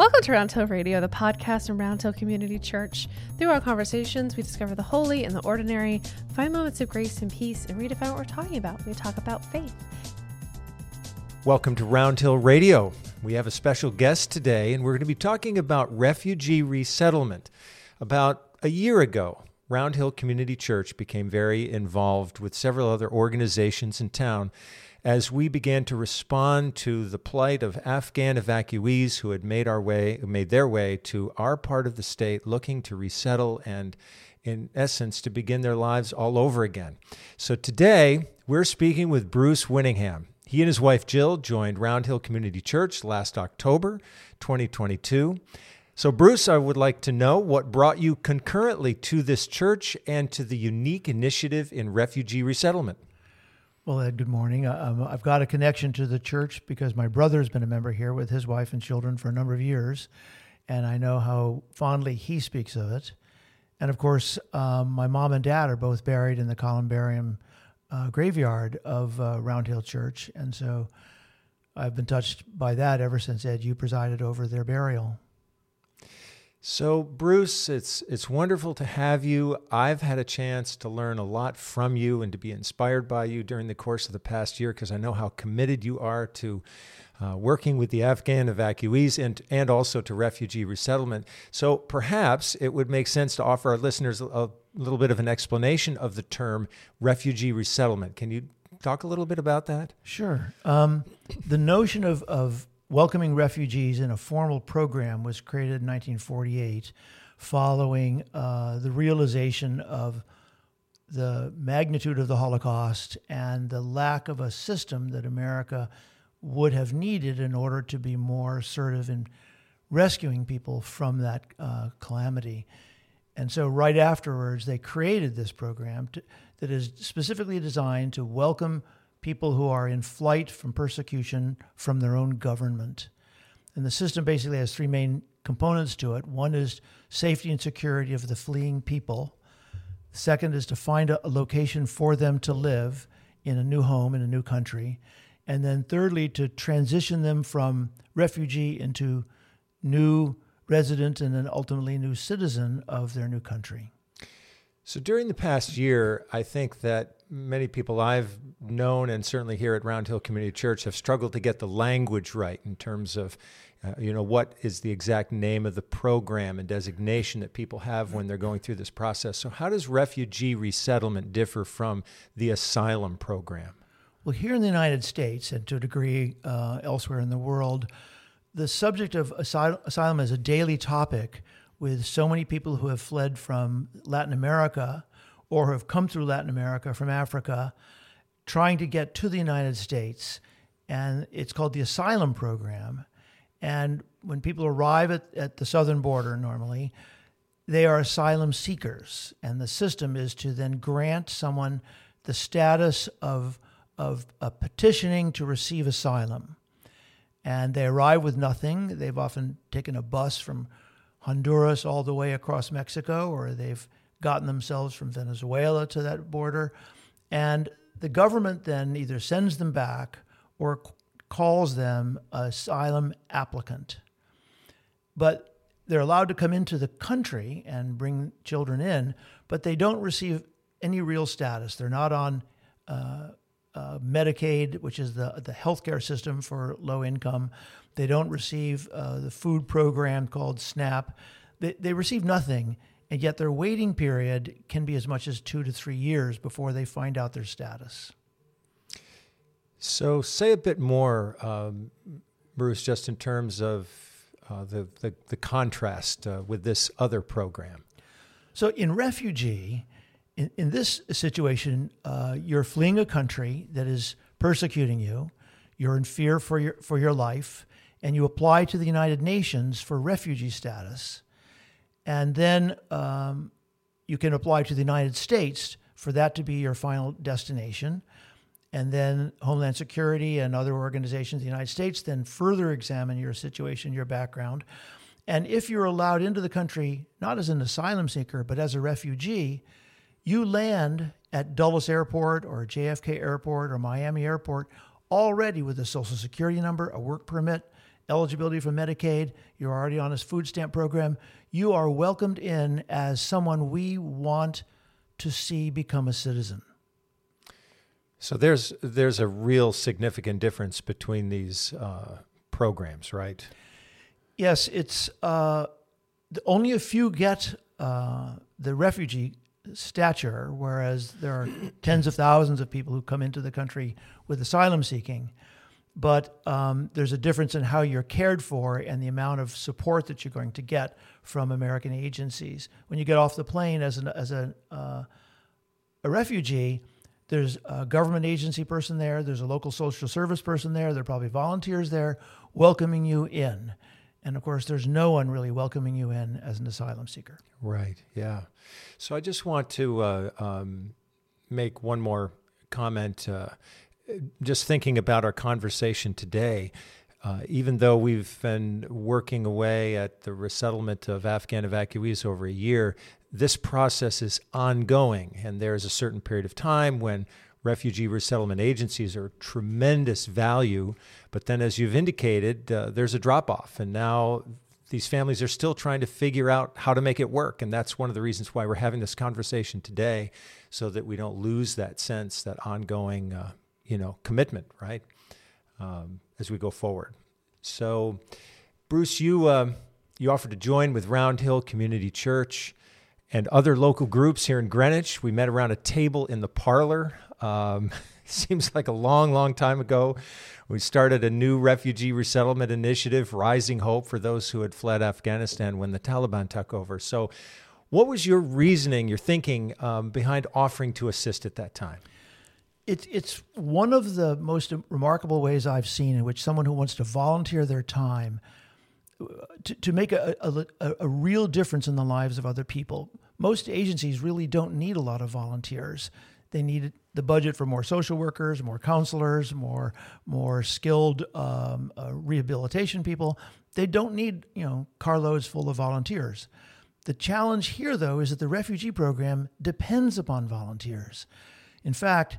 Welcome to Round Hill Radio, the podcast from Round Hill Community Church. Through our conversations, we discover the holy and the ordinary, find moments of grace and peace, and redefine what we're talking about. We talk about faith. Welcome to Round Hill Radio. We have a special guest today, and we're going to be talking about refugee resettlement. About a year ago, Round Hill Community Church became very involved with several other organizations in town as we began to respond to the plight of Afghan evacuees who had made our way made their way to our part of the state looking to resettle and in essence to begin their lives all over again. So today we're speaking with Bruce Winningham. He and his wife Jill joined Round Hill Community Church last October 2022. So, Bruce, I would like to know what brought you concurrently to this church and to the unique initiative in refugee resettlement. Well, Ed, good morning. Um, I've got a connection to the church because my brother's been a member here with his wife and children for a number of years, and I know how fondly he speaks of it. And of course, um, my mom and dad are both buried in the columbarium uh, graveyard of uh, Round Hill Church, and so I've been touched by that ever since Ed you presided over their burial. So, Bruce, it's it's wonderful to have you. I've had a chance to learn a lot from you and to be inspired by you during the course of the past year because I know how committed you are to uh, working with the Afghan evacuees and and also to refugee resettlement. So, perhaps it would make sense to offer our listeners a, little bit of an explanation of the term refugee resettlement. Can you talk a little bit about that? Sure. Um, the notion of, of welcoming refugees in a formal program was created in 1948 following uh, the realization of the magnitude of the Holocaust and the lack of a system that America would have needed in order to be more assertive in rescuing people from that uh, calamity. And so, right afterwards, they created this program to, that is specifically designed to welcome people who are in flight from persecution from their own government. And the system basically has three main components to it one is safety and security of the fleeing people, second is to find a, location for them to live in a new home in a new country. And then, thirdly, to transition them from refugee into new resident and then ultimately new citizen of their new country. So during the past year, I think that many people I've known and certainly here at Round Hill Community Church have struggled to get the language right in terms of uh, you know what is the exact name of the program and designation that people have when they're going through this process. So how does refugee resettlement differ from the asylum program? Well, here in the United States and to a degree uh, elsewhere in the world, the subject of asylum is a daily topic with so many people who have fled from Latin America or have come through Latin America from Africa trying to get to the United States. And it's called the asylum program. And when people arrive at, at the southern border, normally, they are asylum seekers. And the system is to then grant someone the status of, of petitioning to receive asylum and they arrive with nothing. They've often taken a bus from Honduras all the way across Mexico, or they've gotten themselves from Venezuela to that border. And the government then either sends them back or calls them asylum applicant. But they're allowed to come into the country and bring children in, but they don't receive any real status. They're not on uh, uh, Medicaid, which is the the healthcare system for low income. They don't receive uh, the food program called SNAP. They, they receive nothing, and yet their waiting period can be as much as two to three years before they find out their status. So, say a bit more, um, Bruce, just in terms of uh, the, the, the contrast uh, with this other program. So, in refugee, in, in this situation, uh, you're fleeing a country that is persecuting you. You're in fear for your for your life, and you apply to the United Nations for refugee status, and then um, you can apply to the United States for that to be your final destination. And then Homeland Security and other organizations in the United States then further examine your situation, your background. And if you're allowed into the country, not as an asylum seeker, but as a refugee, you land at Dulles Airport or JFK Airport or Miami Airport already with a social security number, a work permit, eligibility for Medicaid, you're already on a food stamp program, you are welcomed in as someone we want to see become a citizen. So there's there's a real significant difference between these uh, programs, right? Yes, it's uh, only a few get uh, the refugee stature, whereas there are tens of thousands of people who come into the country with asylum seeking. But um, there's a difference in how you're cared for and the amount of support that you're going to get from American agencies. When you get off the plane as, an, as a, uh, a refugee, there's a government agency person there, there's a local social service person there, there are probably volunteers there welcoming you in. And of course, there's no one really welcoming you in as an asylum seeker. Right. Yeah. So I just want to uh, um, make one more comment. Uh, just thinking about our conversation today, uh, even though we've been working away at the resettlement of Afghan evacuees over a year, this process is ongoing. And there is a certain period of time when refugee resettlement agencies are tremendous value. But then, as you've indicated, uh, there's a drop off. And now these families are still trying to figure out how to make it work. And that's one of the reasons why we're having this conversation today, so that we don't lose that sense, that ongoing, uh, you know, commitment, right, um, as we go forward. So, Bruce, you uh, you offered to join with Round Hill Community Church and other local groups here in Greenwich. We met around a table in the parlor um, seems like a long, long time ago. We started a new refugee resettlement initiative, Rising Hope, for those who had fled Afghanistan when the Taliban took over. So, what was your reasoning, your thinking um, behind offering to assist at that time? It, it's one of the most remarkable ways I've seen in which someone who wants to volunteer their time uh, to, to make a, a, a real difference in the lives of other people. Most agencies really don't need a lot of volunteers. They need the budget for more social workers, more counselors, more more skilled um, uh, rehabilitation people. They don't need you know carloads full of volunteers. The challenge here, though, is that the refugee program depends upon volunteers. In fact,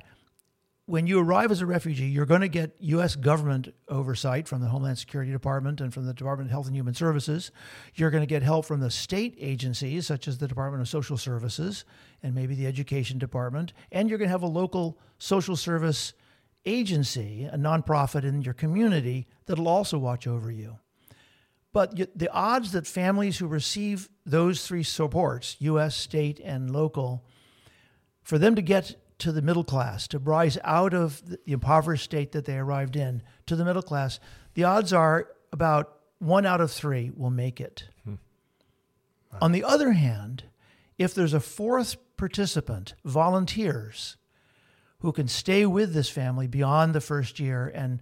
when you arrive as a refugee, you're going to get U.S. government oversight from the Homeland Security Department and from the Department of Health and Human Services. You're going to get help from the state agencies, such as the Department of Social Services and maybe the Education Department. And you're going to have a local social service agency, a nonprofit in your community, that'll also watch over you. But the odds that families who receive those three supports, U.S., state, and local, for them to get to the middle class, to rise out of the impoverished state that they arrived in to the middle class, the odds are about one out of three will make it. Hmm. Wow. On the other hand, if there's a fourth participant, volunteers, who can stay with this family beyond the first year and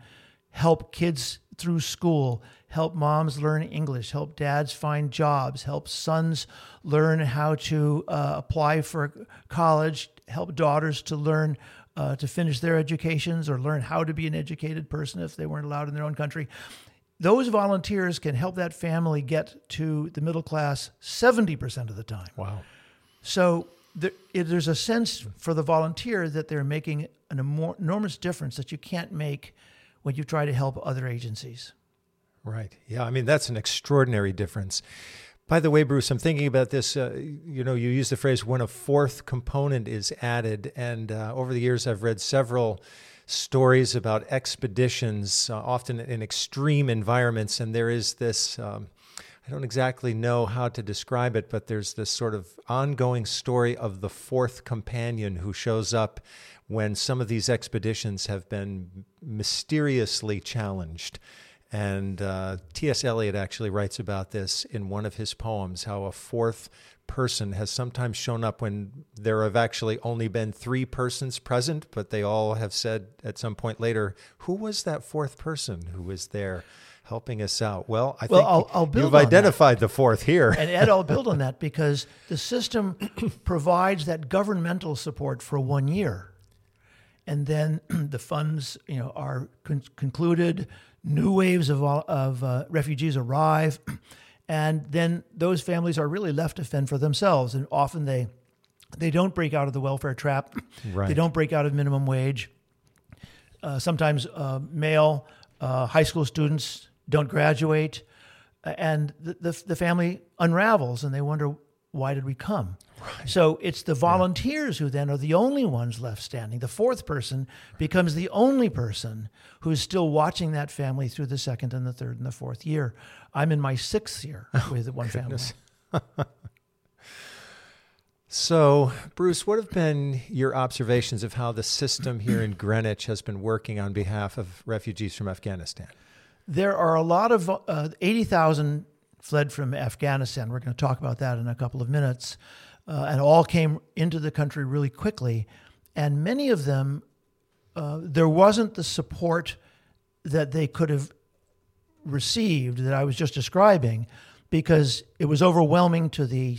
help kids through school, help moms learn English, help dads find jobs, help sons learn how to uh, apply for college, help daughters to learn uh, to finish their educations or learn how to be an educated person if they weren't allowed in their own country. Those volunteers can help that family get to the middle class 70% of the time. Wow. So there, there's a sense for the volunteer that they're making an enormous difference that you can't make when you try to help other agencies. Right. Yeah. I mean, that's an extraordinary difference. By the way, Bruce, I'm thinking about this. Uh, you know, you use the phrase when a fourth component is added. And uh, over the years, I've read several stories about expeditions, uh, often in extreme environments. And there is this um, I don't exactly know how to describe it, but there's this sort of ongoing story of the fourth companion who shows up when some of these expeditions have been mysteriously challenged. And uh, T.S. Eliot actually writes about this in one of his poems how a fourth person has sometimes shown up when there have actually only been three persons present, but they all have said at some point later, Who was that fourth person who was there? Helping us out. Well, I well, think I'll, I'll you've identified that. the fourth here. and Ed, I'll build on that because the system provides that governmental support for one year, and then the funds, you know, are con- concluded new waves of, of uh, refugees arrive, and then those families are really left to fend for themselves. And often they they don't break out of the welfare trap. Right. They don't break out of minimum wage. Uh, sometimes uh, male uh, high school students don't graduate, and the, the, the family unravels and they wonder, why did we come? Right. So it's the volunteers who then are the only ones left standing. The fourth person becomes the only person who's still watching that family through the second and the third and the fourth year. I'm in my sixth year with oh, one goodness. family. so, Bruce, what have been your observations of how the system here in Greenwich has been working on behalf of refugees from Afghanistan? There are a lot of uh, 80,000 fled from Afghanistan. We're going to talk about that in a couple of minutes. Uh, and all came into the country really quickly. And many of them, uh, there wasn't the support that they could have received that I was just describing because it was overwhelming to the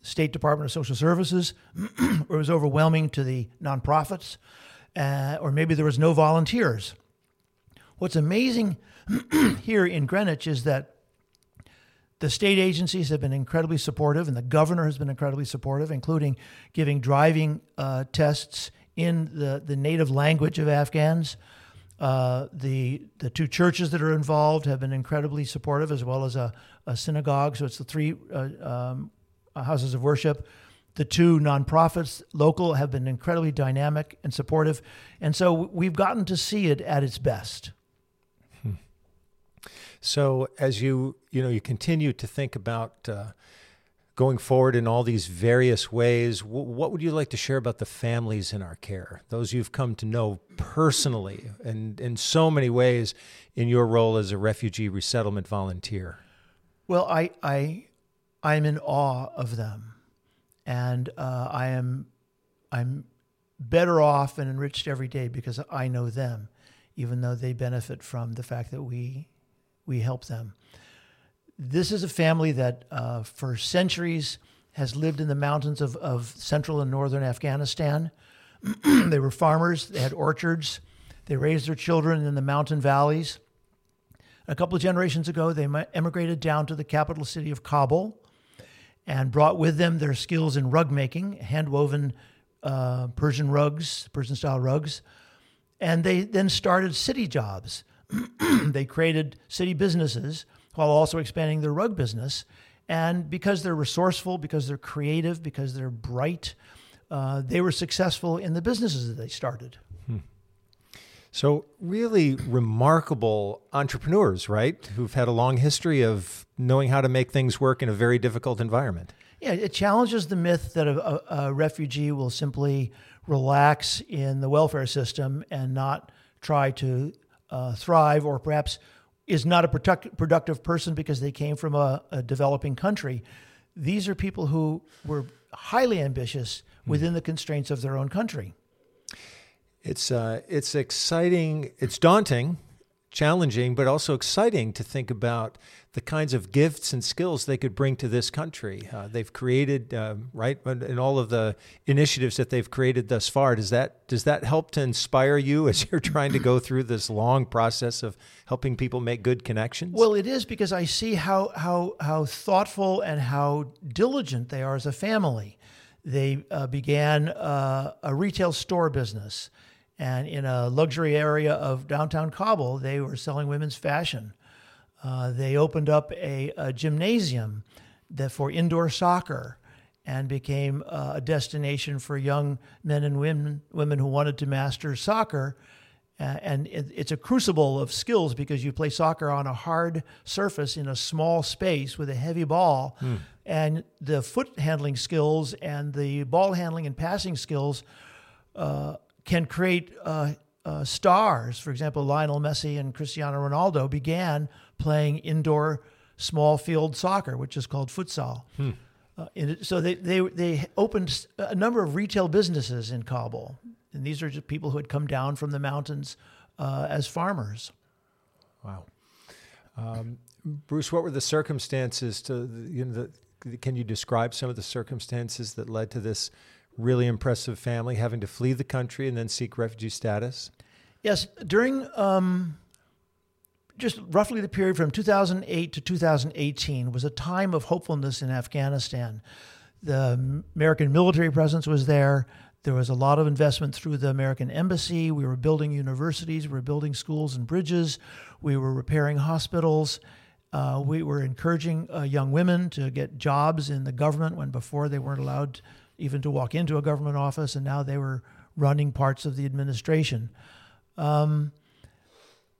State Department of Social Services, or it was overwhelming to the nonprofits, uh, or maybe there was no volunteers. What's amazing here in Greenwich is that the state agencies have been incredibly supportive, and the governor has been incredibly supportive, including giving driving uh, tests in the, the native language of Afghans. Uh, the the two churches that are involved have been incredibly supportive, as well as a, a synagogue. So it's the three uh, um, houses of worship. The two nonprofits, local, have been incredibly dynamic and supportive, and so we've gotten to see it at its best. So as you you know you continue to think about uh, going forward in all these various ways, w- what would you like to share about the families in our care? Those you've come to know personally and in so many ways in your role as a refugee resettlement volunteer. Well, I I I'm in awe of them, and uh, I am I'm better off and enriched every day because I know them, even though they benefit from the fact that we we help them. This is a family that uh, for centuries has lived in the mountains of, of central and northern Afghanistan. they were farmers, they had orchards, they raised their children in the mountain valleys. A couple of generations ago, they emigrated down to the capital city of Kabul and brought with them their skills in rug making, hand woven uh, Persian rugs, Persian style rugs. And they then started city jobs they created city businesses while also expanding their rug business. And because they're resourceful, because they're creative, because they're bright, uh, they were successful in the businesses that they started. Hmm. So, really remarkable entrepreneurs, right? Who've had a long history of knowing how to make things work in a very difficult environment. Yeah, it challenges the myth that a, a, a refugee will simply relax in the welfare system and not try to uh, thrive or perhaps is not a product- productive person because they came from a, a, developing country. These are people who were highly ambitious hmm. within the constraints of their own country. It's uh, it's exciting. It's daunting, challenging, but also exciting to think about the kinds of gifts and skills they could bring to this country. Uh, they've created, uh, right, and all of the initiatives that they've created thus far. Does that does that help to inspire you as you're trying to go through this long process of helping people make good connections? Well, it is because I see how how how thoughtful and how diligent they are as a family. They uh, began uh, a retail store business. And in a luxury area of downtown Kabul, they were selling women's fashion. Uh, they opened up a, a, gymnasium that for indoor soccer and became uh, a destination for young men and women, women who wanted to master soccer. Uh, and it, it's a crucible of skills because you play soccer on a hard surface in a small space with a heavy ball. Mm. And the foot handling skills and the ball handling and passing skills uh, can create uh, uh, stars. For example, Lionel Messi and Cristiano Ronaldo began playing indoor small field soccer, which is called futsal. Hmm. Uh, so they, they, they opened a number of retail businesses in Kabul. And these are just people who had come down from the mountains uh, as farmers. Wow. Um, Bruce, what were the circumstances to, you know, the, can you describe some of the circumstances that led to this really impressive family having to flee the country and then seek refugee status? Yes, during um, just roughly the period from 2008 to 2018 was a time of hopefulness in Afghanistan. The American military presence was there. there was a lot of investment through the American Embassy. We were building universities, we were building schools and bridges, we were repairing hospitals. Uh, we were encouraging uh, young women to get jobs in the government when before they weren't allowed even to walk into a government office, and now they were running parts of the administration. Um,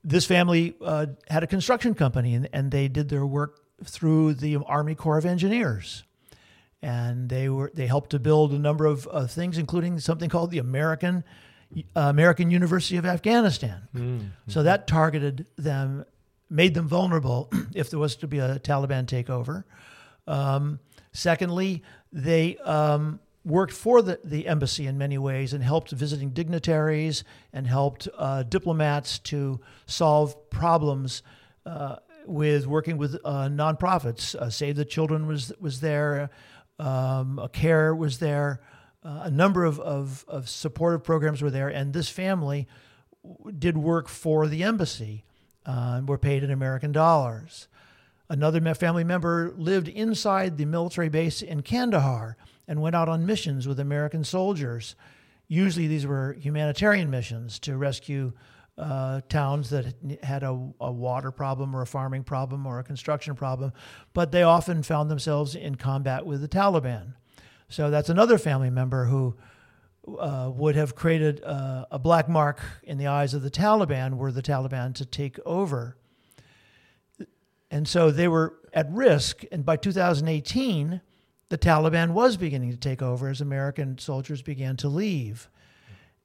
this family uh, had a construction company, and, and they did their work through the Army Corps of Engineers and they were they helped to build a number of uh, things, including something called the American uh, American University of Afghanistan. Mm-hmm. So that targeted them, made them vulnerable if there was to be a Taliban takeover. Um, secondly, they um, worked for the, the embassy in many ways and helped visiting dignitaries and helped uh, diplomats to solve problems. Uh, with working with uh, nonprofits, uh, Save the Children was was there, um, a care was there, uh, a number of, of, of, supportive programs were there, and this family did work for the embassy uh, and were paid in American dollars. Another family member lived inside the military base in Kandahar and went out on missions with American soldiers. Usually, these were humanitarian missions to rescue uh, towns that had a, a, water problem or a farming problem or a construction problem, but they often found themselves in combat with the Taliban. So that's another family member who uh, would have created a black mark in the eyes of the Taliban were the Taliban to take over. And so they were at risk. And by 2018, the Taliban was beginning to take over as American soldiers began to leave.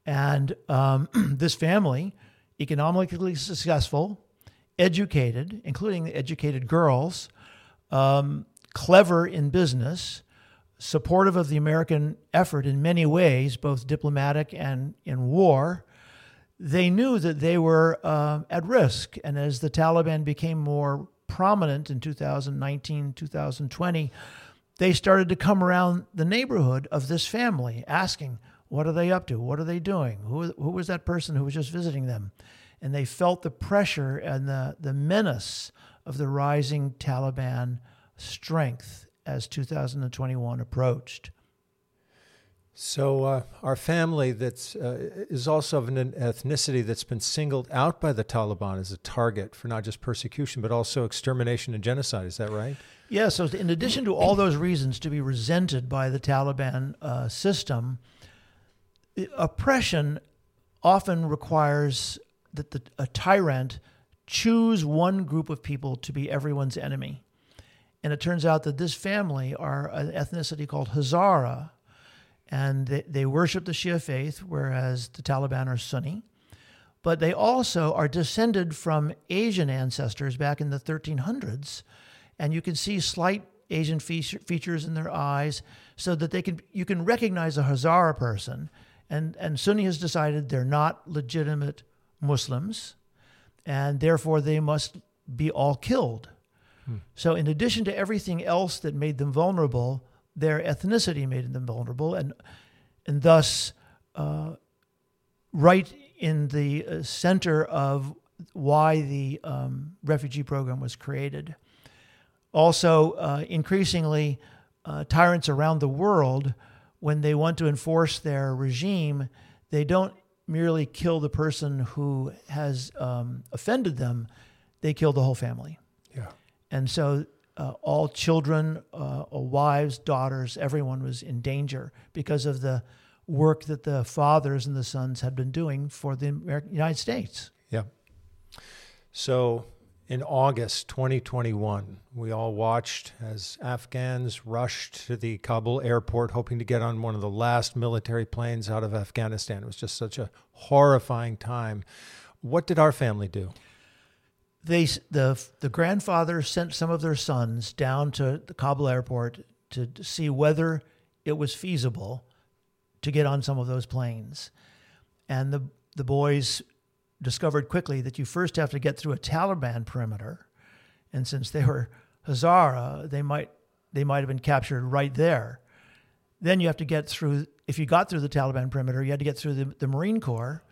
And um, this family economically successful, educated, including the educated girls, um, clever in business, supportive of the American effort in many ways, both diplomatic and in war. They knew that they were uh, at risk. And as the Taliban became more prominent in 2019, 2020, they started to come around the neighborhood of this family asking, what are they up to? What are they doing? Who, who was that person who was just visiting them? And they felt the pressure and the, the menace of the rising Taliban strength as 2021 approached. So, uh, our family that's uh, is also of an ethnicity that's been singled out by the Taliban as a target for not just persecution but also extermination and genocide. Is that right? Yeah. So, in addition to all those reasons to be resented by the Taliban uh, system, oppression often requires that the, a tyrant choose one group of people to be everyone's enemy. And it turns out that this family are an ethnicity called Hazara, and they, they worship the Shia faith, whereas the Taliban are Sunni. But they also are descended from Asian ancestors back in the 1300s, and you can see slight Asian features in their eyes, so that they can you can recognize a Hazara person and, and Sunni has decided they're not legitimate Muslims, and therefore they must be all killed. Hmm. So, in addition to everything else that made them vulnerable, their ethnicity made them vulnerable, and and thus, uh, right in the uh, center of why the um, refugee program was created. Also, uh, increasingly, uh, tyrants around the world when they want to enforce their regime, they don't merely kill the person who has um, offended them, they kill the whole family. Yeah. And so uh, all children, uh, wives, daughters, everyone was in danger because of the work that the fathers and the sons had been doing for the American, United States. Yeah. So in August 2021, we all watched as Afghans rushed to the Kabul airport hoping to get on one of the last military planes out of Afghanistan. It was just such a horrifying time. What did our family do? They, the, the grandfather sent some of their sons down to the Kabul airport to see whether it was feasible to get on some of those planes. And the, the boys discovered quickly that you first have to get through a Taliban perimeter, and since they were Hazara, they might they might have been captured right there. Then you have to get through. If you got through the Taliban perimeter, you had to get through the, the Marine Corps,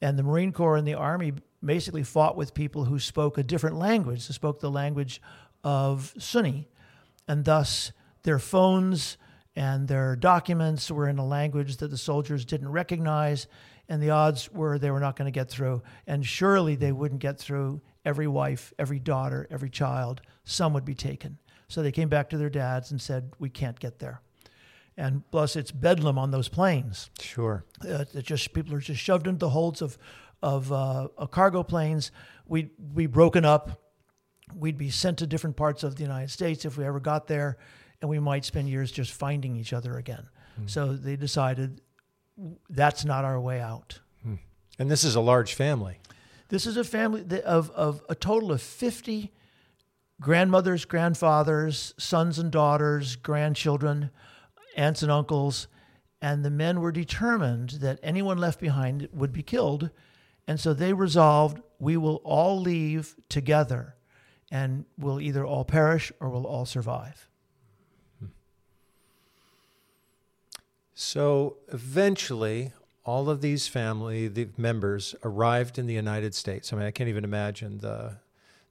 and the Marine Corps and the Army basically fought with people who spoke a different language, who spoke the language of Sunni, and thus their phones and their documents were in a language that the soldiers didn't recognize, and the odds were they were not going to get through. And surely they wouldn't get through every wife, every daughter, every child. Some would be taken. So they came back to their dads and said, We can't get there. And plus, it's bedlam on those planes. Sure. Uh, it just people are just shoved into the holds of of uh, cargo planes. We'd be broken up. We'd be sent to different parts of the United States if we ever got there, and we might spend years just finding each other again. So they decided that's not our way out. Hmm. And this is a large family. This is a family of, of a total of 50 grandmothers, grandfathers, sons and daughters, grandchildren, aunts and uncles. And the men were determined that anyone left behind would be killed. And so they resolved we will all leave together and we'll either all perish or we'll all survive. So eventually, all of these family the members arrived in the United States. I mean, I can't even imagine the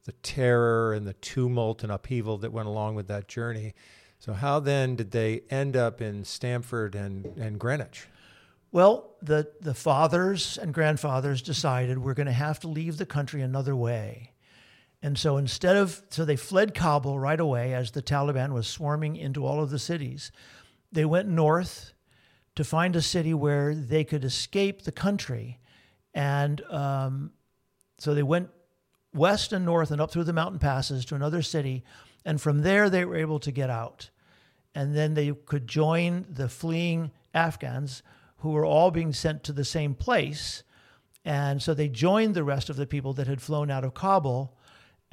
the terror and the tumult and upheaval that went along with that journey. So how then did they end up in Stamford and, and Greenwich? Well, the, the fathers and grandfathers decided we're going to have to leave the country another way. And so instead of, so they fled Kabul right away as the Taliban was swarming into all of the cities. They went north to find a city where they could escape the country. And um, so they went west and north and up through the mountain passes to another city. And from there, they were able to get out. And then they could join the fleeing Afghans who were all being sent to the same place. And so they joined the rest of the people that had flown out of Kabul.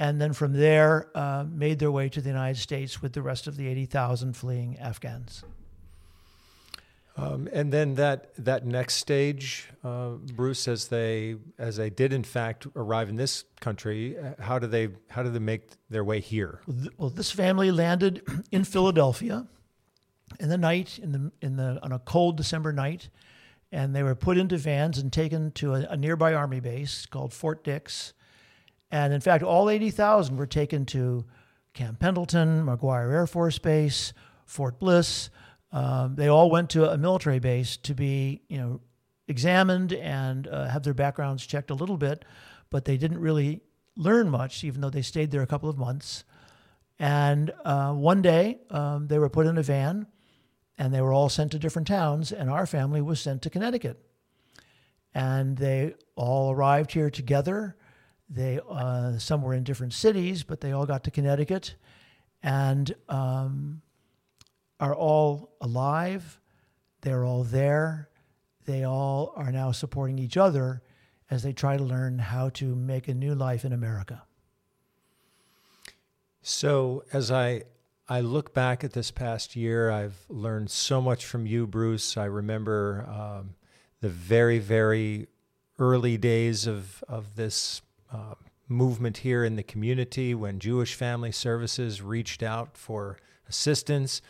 And then from there, uh, made their way to the United States with the rest of the 80,000 fleeing Afghans. Um, and then that that next stage, uh, Bruce, as they as they did in fact arrive in this country, uh, how do they how do they make their way here? Well, this family landed in Philadelphia in the night, in the in the on a cold December night, and they were put into vans and taken to a, a nearby army base called Fort Dix. And in fact, all 80,000 were taken to Camp Pendleton, McGuire Air Force Base, Fort Bliss. Um, they all went to a military base to be, you know, examined and uh, have their backgrounds checked a little bit, but they didn't really learn much, even though they stayed there a couple of months. And uh, one day, um, they were put in a van, and they were all sent to different towns, and our family was sent to Connecticut. And they all arrived here together. They uh, some were in different cities, but they all got to Connecticut, and um, are all alive. They're all there. They all are now supporting each other as they try to learn how to make a new life in America. So as I I look back at this past year, I've learned so much from you, Bruce. I remember um, the very very early days of of this uh, movement here in the community when Jewish Family Services reached out for assistance.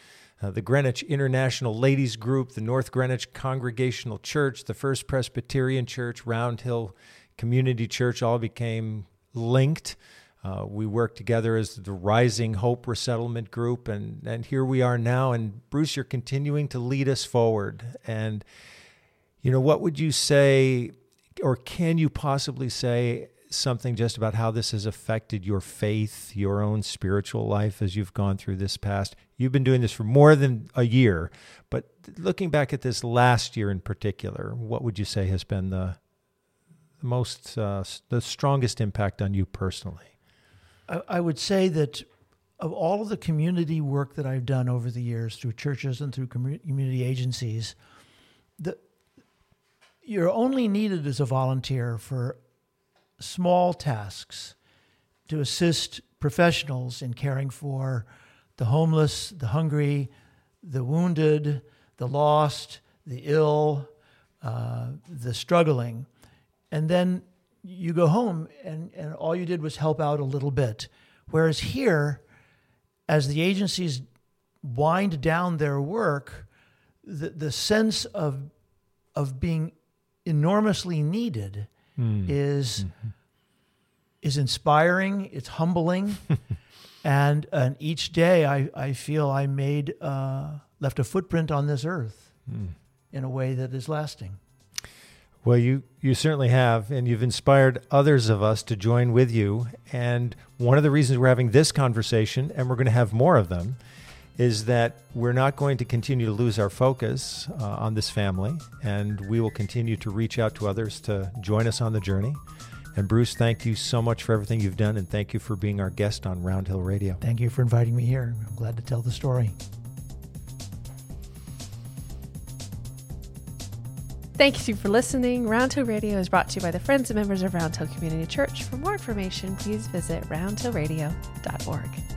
Uh, the Greenwich International Ladies Group, the North Greenwich Congregational Church, the First Presbyterian Church, Round Hill Community Church all became linked. Uh, we worked together as the Rising Hope Resettlement Group, and, and here we are now. And Bruce, you're continuing to lead us forward. And, you know, what would you say, or can you possibly say something just about how this has affected your faith, your own spiritual life as you've gone through this past? You've been doing this for more than a year, but looking back at this last year in particular, what would you say has been the, most, uh, the strongest impact on you personally? I, I would say that of all of the community work that I've done over the years through churches and through community agencies, the, you're only needed as a volunteer for small tasks to assist professionals in caring for the homeless, the hungry, the wounded, the lost, the ill, uh, the struggling. And then you go home and, and all you did was help out a little bit. Whereas here, as the agencies wind down their work, the, the sense of, of being enormously needed Mm. is, mm-hmm. is inspiring, it's humbling. And, and each day I, I feel I made, uh, left a footprint on this earth mm. in a way that is lasting. Well, you, you certainly have, and you've inspired others of us to join with you. And one of the reasons we're having this conversation, and we're going to have more of them, is that we're not going to continue to lose our focus uh, on this family, and we will continue to reach out to others to join us on the journey. And Bruce, thank you so much for everything you've done, and thank you for being our guest on Round Hill Radio. Thank you for inviting me here. I'm glad to tell the story. Thank you for listening. Round Hill Radio is brought to you by the friends and members of Round Hill Community Church. For more information, please visit roundhillradio.org.